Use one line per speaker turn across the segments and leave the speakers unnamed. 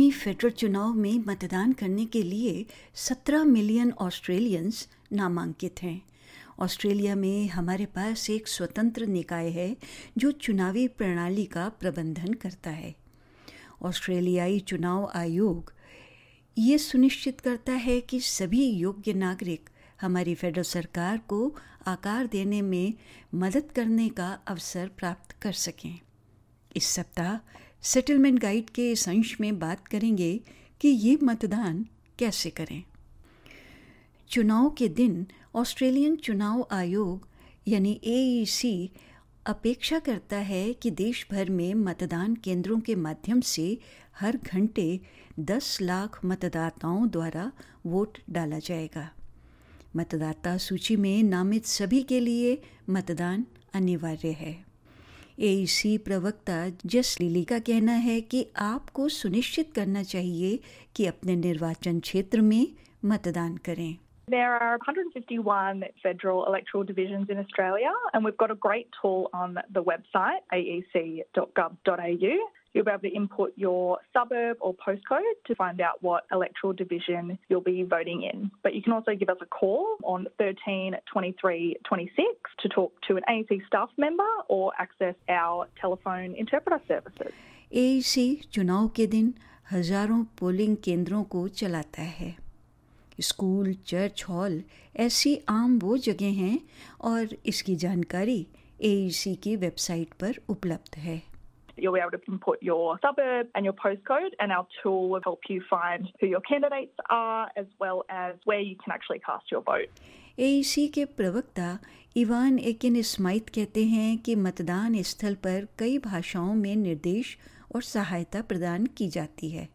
आगामी फेडरल चुनाव में मतदान करने के लिए 17 मिलियन ऑस्ट्रेलियंस नामांकित हैं। ऑस्ट्रेलिया में हमारे पास एक स्वतंत्र निकाय है, जो चुनावी प्रणाली का प्रबंधन करता है। ऑस्ट्रेलियाई चुनाव आयोग ये सुनिश्चित करता है कि सभी योग्य नागरिक हमारी फेडरल सरकार को आकार देने में मदद करने का अवसर प्राप्त कर सकें। इस सप्ताह सेटलमेंट गाइड के इस अंश में बात करेंगे कि ये मतदान कैसे करें। चुनाव के दिन ऑस्ट्रेलियन चुनाव आयोग, यानी ए अपेक्षा करता है कि देश भर में मतदान केंद्रों के माध्यम से हर घंटे 10 लाख मतदाताओं द्वारा वोट डाला जाएगा। मतदाता सूची में नामित सभी के लिए मतदान अनिवार्य है। ए प्रवक्ता जस लीली का कहना है कि आपको सुनिश्चित करना चाहिए कि अपने निर्वाचन क्षेत्र में मतदान करें
There are 151 federal electoral divisions in Australia, and we've got a great tool on the website, aec.gov.au. You'll be able to input your suburb or postcode to find out what electoral division you'll be voting in. But you can also give us a call on 13 23 26 to talk to an AEC staff member or access our telephone interpreter services.
AEC चुनाव के दिन हजारों polling केंद्रों को चलाता है school church hall ऐसी आम वो जगह हैं और इसकी जानकारी एईसी की वेबसाइट पर उपलब्ध है
You'll be able to input your suburb and your postcode, and our tool will help you find who your candidates are as well as where you can actually cast your vote.
AEC के प्रवक्ता Ivan Eakin Smythe कहते हैं कि मतदान स्थल पर कई भाषाओं में निर्देश और सहायता प्रदान की जाती है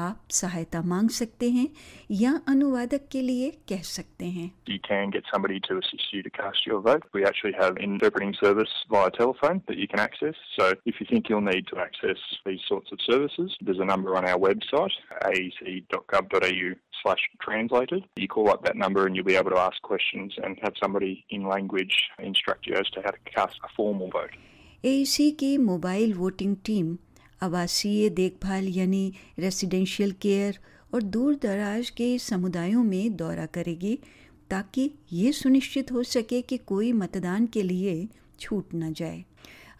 आप सहायता मांग सकते हैं या अनुवादक के लिए कह सकते हैं
You can get somebody to assist you to cast your vote. We actually have an interpreting service via telephone that you can access. So if you think you'll need to access these sorts of services, there's a number on our website, aec.gov.au slash translated. You call up that number and you'll be able to ask questions and have somebody in language instruct you as to how to cast a formal vote.
AEC की mobile voting team आवासीय देखभाल यानी residential care और दूर दराज के समुदायों में दौरा करेगी ताकि ये सुनिश्चित हो सके कि कोई मतदान के लिए छूट न जाए।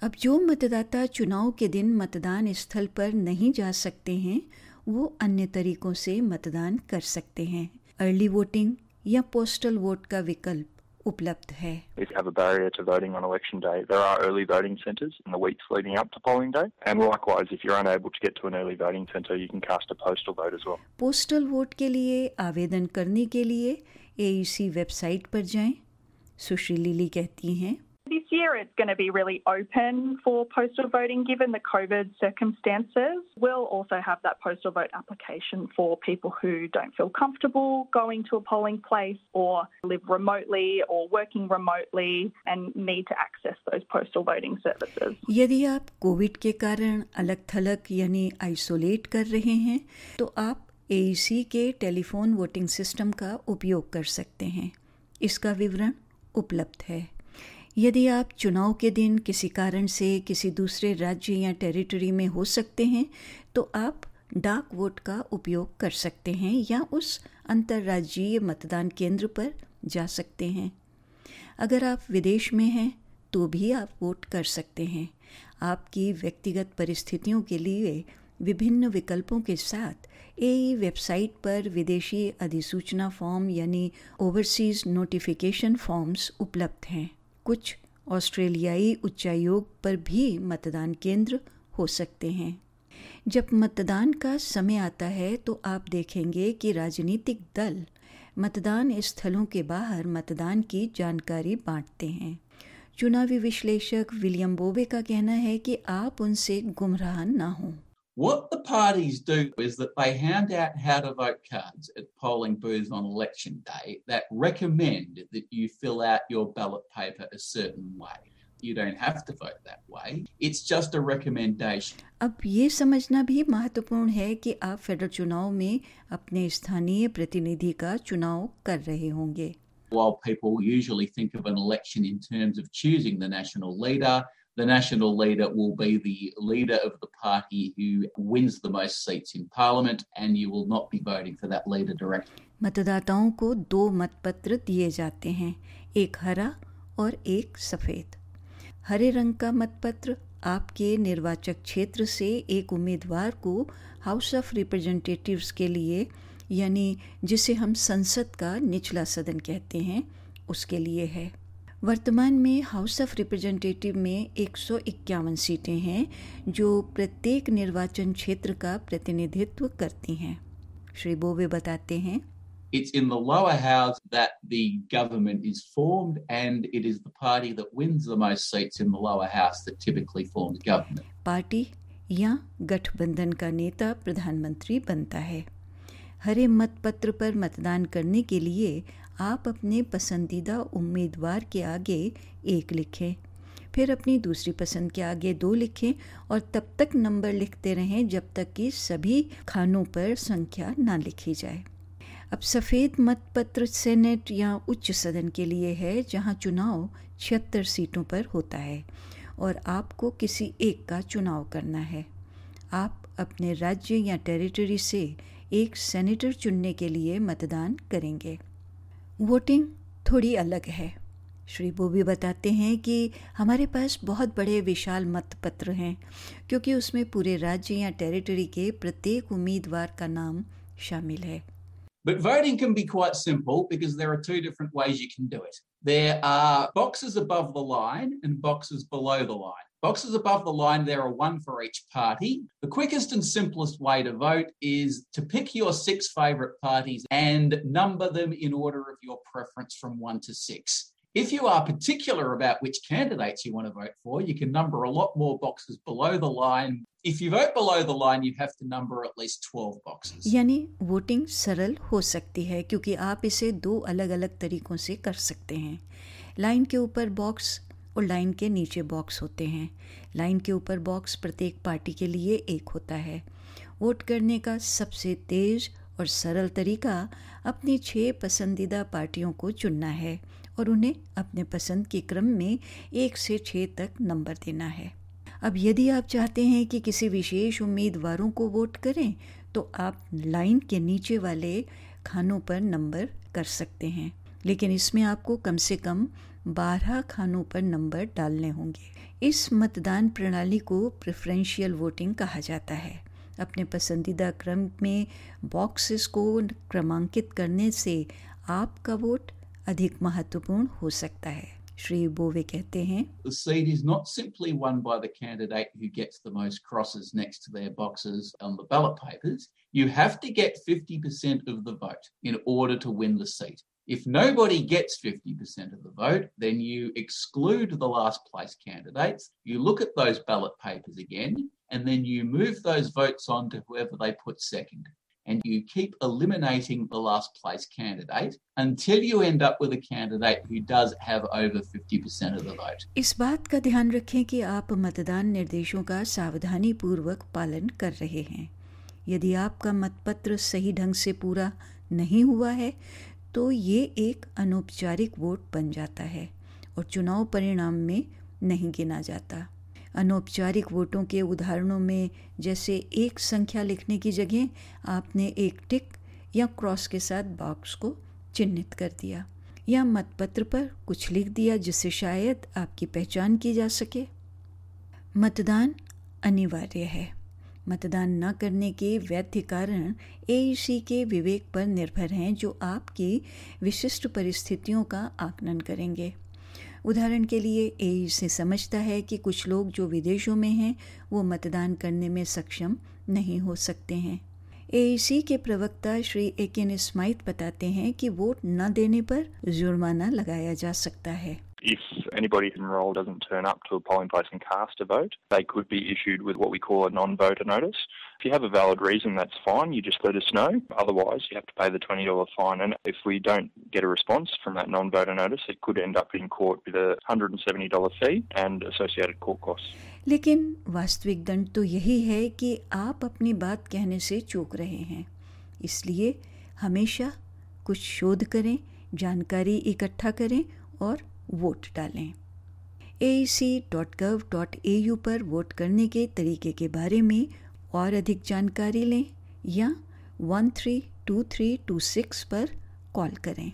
अब जो मतदाता चुनाव के दिन मतदान स्थल पर नहीं जा सकते हैं, वो अन्य तरीकों से मतदान कर सकते हैं। अर्ली वोटिंग या पोस्टल वोट का विकल्प। उपलब्ध है
If you have a barrier to voting on election day, there are early voting centres in the weeks leading up to polling day. And likewise, if you're unable to get to an early voting centre, you can cast a postal vote as well.
Postal vote के लिए आवेदन करने के लिए AEC website पर जाएँ। सुश्री lily कहती हैं
year it's going to be really open for postal voting given the COVID circumstances. We'll also have that postal vote application for people who don't feel comfortable going to a polling place or live remotely or working remotely and need to access those postal voting services.
यदि आप Covid के कारण अलग थलग यानी isolate कर रहे हैं तो आप एईसी के टेलीफोन वोटिंग सिस्टम का उपयोग कर सकते हैं इसका विवरण उपलब्ध है यदि आप चुनाव के दिन किसी कारण से किसी दूसरे राज्य या टेरिटरी में हो सकते हैं तो आप डाक वोट का उपयोग कर सकते हैं या उस अंतर्राज्यीय मतदान केंद्र पर जा सकते हैं। अगर आप विदेश में हैं तो भी आप वोट कर सकते हैं। आपकी व्यक्तिगत परिस्थितियों के लिए विभिन्न विकल्पों के साथ ए वेबसाइट पर विदेशी अधिसूचना फॉर्म यानी ओवरसीज नोटिफिकेशन फॉर्म्स उपलब्ध हैं। कुछ ऑस्ट्रेलियाई उच्चायोग पर भी मतदान केंद्र हो सकते हैं। जब मतदान का समय आता है तो आप देखेंगे कि राजनीतिक दल मतदान स्थलों के बाहर मतदान की जानकारी बांटते हैं। चुनावी विश्लेषक विलियम बोबे का कहना है कि आप उनसे गुमराह ना हों।
What the parties do is that they hand out how to vote cards at polling booths on election day that recommend that you fill out your ballot paper a certain way. You don't have to vote that way. It's just a recommendation.
अब ये समझना भी महत्वपूर्ण है कि आप federal चुनाव में अपने स्थानीय प्रतिनिधि का चुनाव कर रहे होंगे
While people usually think of an election in terms of choosing the national leader, the national leader will be the leader of the party who wins the most seats in parliament, and you will not be voting for that leader directly.
मतदाताओं को दो मतपत्र दिए जाते हैं एक हरा और एक सफ़ेद हरे रंग का मतपत्र आपके निर्वाचक क्षेत्र से एक उम्मीदवार को हाउस ऑफ़ रिप्रेजेंटेटिव्स के लिए यानी जिसे हम संसद का निचला सदन कहते हैं उसके लिए है वर्तमान में हाउस ऑफ़ रिप्रेजेंटेटिव में एक सौ इक्यावन सीटें हैं जो प्रत्येक निर्वाचन क्षेत्र का प्रतिनिधित्व करती हैं श्री बोवे बताते हैं
It's in the lower house that the government is formed, and it is the party that wins the most seats in the lower house that typically forms government.
Party या गठबंधन का नेता प्रधानमंत्री बनता है हरे मतपत्र पर मतदान करने के लिए आप अपने पसंदीदा उम्मीदवार के आगे एक लिखें। फिर अपनी दूसरी पसंद के आगे दो लिखें और तब तक नंबर लिखते रहें जब तक कि सभी खानों पर संख्या ना लिखी जाए। अब सफ़ेद मतपत्र सेनेट या उच्च सदन के लिए है जहाँ चुनाव छिहत्तर सीटों पर होता है और आपको किसी एक का चुनाव करना है। आप अपने राज्य या टेरिटरी से एक सेनेटर चुनने के लिए मतदान करेंगे। वोटिंग थोड़ी अलग है श्री बोबी बताते हैं कि हमारे पास बहुत बड़े विशाल मतपत्र हैं क्योंकि उसमें पूरे राज्य या टेरिटरी के प्रत्येक उम्मीदवार का नाम शामिल है
But voting can be quite simple because there are two different ways you can do it. There are boxes above the line and boxes below the line. Boxes above the line, there are one for each party. The quickest and simplest way to vote is to pick your six favourite parties and number them in order of your preference from one to six. If you are particular about which candidates you want to vote for, you can number a lot more boxes below the line. If you vote below the line, you have to number at least 12 boxes.
यानी voting सरल हो सकती है क्योंकि आप इसे दो अलग-अलग तरीकों से कर सकते हैं लाइन के ऊपर बॉक्स और लाइन के नीचे बॉक्स होते हैं। लाइन के ऊपर बॉक्स प्रत्येक पार्टी के लिए एक होता है। वोट करने का सबसे तेज़ और सरल तरीका अपनी छः पसंदीदा पार्टियों को चुनना है और उन्हें अपने पसंद के क्रम में एक से छः तक नंबर देना है। अब यदि आप चाहते हैं कि किसी विशेष उम्मीदवारों को वोट करें तो आप लाइन के नीचे वाले खानों पर नंबर कर सकते हैं। लेकिन इसमें आपको कम से कम बारह खानों पर नंबर डालने होंगे इस मतदान प्रणाली को प्रेफरेंशियल वोटिंग कहा जाता है अपने पसंदीदा क्रम में बॉक्सेस को क्रमांकित करने से आपका वोट अधिक महत्वपूर्ण हो सकता है श्री बोवे कहते हैं
The seat is not simply won by the candidate who gets the most crosses next to their boxes on the ballot papers. You have to get 50% of the vote in order to win the seat. If nobody gets 50% of the vote, then you exclude the last place candidates. You look at those ballot papers again, and then you move those votes on to whoever they put second. And you keep eliminating the last place candidate until you end up with a candidate who does have over 50% of the vote.
इस बात का ध्यान रखें कि आप मतदान निर्देशों का सावधानी पूर्वक पालन कर रहे हैं यदि आपका मतपत्र सही ढंग से पूरा नहीं हुआ है तो ये एक अनौपचारिक वोट बन जाता है और चुनाव परिणाम में नहीं गिना जाता। अनौपचारिक वोटों के उदाहरणों में जैसे एक संख्या लिखने की जगह आपने एक टिक या क्रॉस के साथ बॉक्स को चिन्हित कर दिया या मतपत्र पर कुछ लिख दिया जिससे शायद आपकी पहचान की जा सके। मतदान अनिवार्य है। मतदान न करने के वैध कारण ए के विवेक पर निर्भर हैं, जो आपकी विशिष्ट परिस्थितियों का आकलन करेंगे। उदाहरण के लिए ए से समझता है कि कुछ लोग जो विदेशों में हैं, वो मतदान करने में सक्षम नहीं हो सकते हैं। ए के प्रवक्ता श्री एकेन स्माइथ बताते हैं कि वोट न देने पर जुर्माना लगाया जा सकता है।
If anybody enrolled doesn't turn up to a polling place and cast a vote, they could be issued with what we call a non-voter notice. If you have a valid reason, that's fine. You just let us know. Otherwise, you have to pay the $20 fine. And if we don't get a response from that non-voter notice, it could end up in court with a $170 fee and associated court costs.
लेकिन वास्तविक दंड तो यही है कि आप अपनी बात कहने से चूक रहे हैं इसलिए हमेशा कुछ शोध करें जानकारी इकट्ठा करें और वोट डालें। A C dot gov dot A U पर वोट करने के तरीके के बारे में और अधिक जानकारी लें या 132326 पर कॉल करें।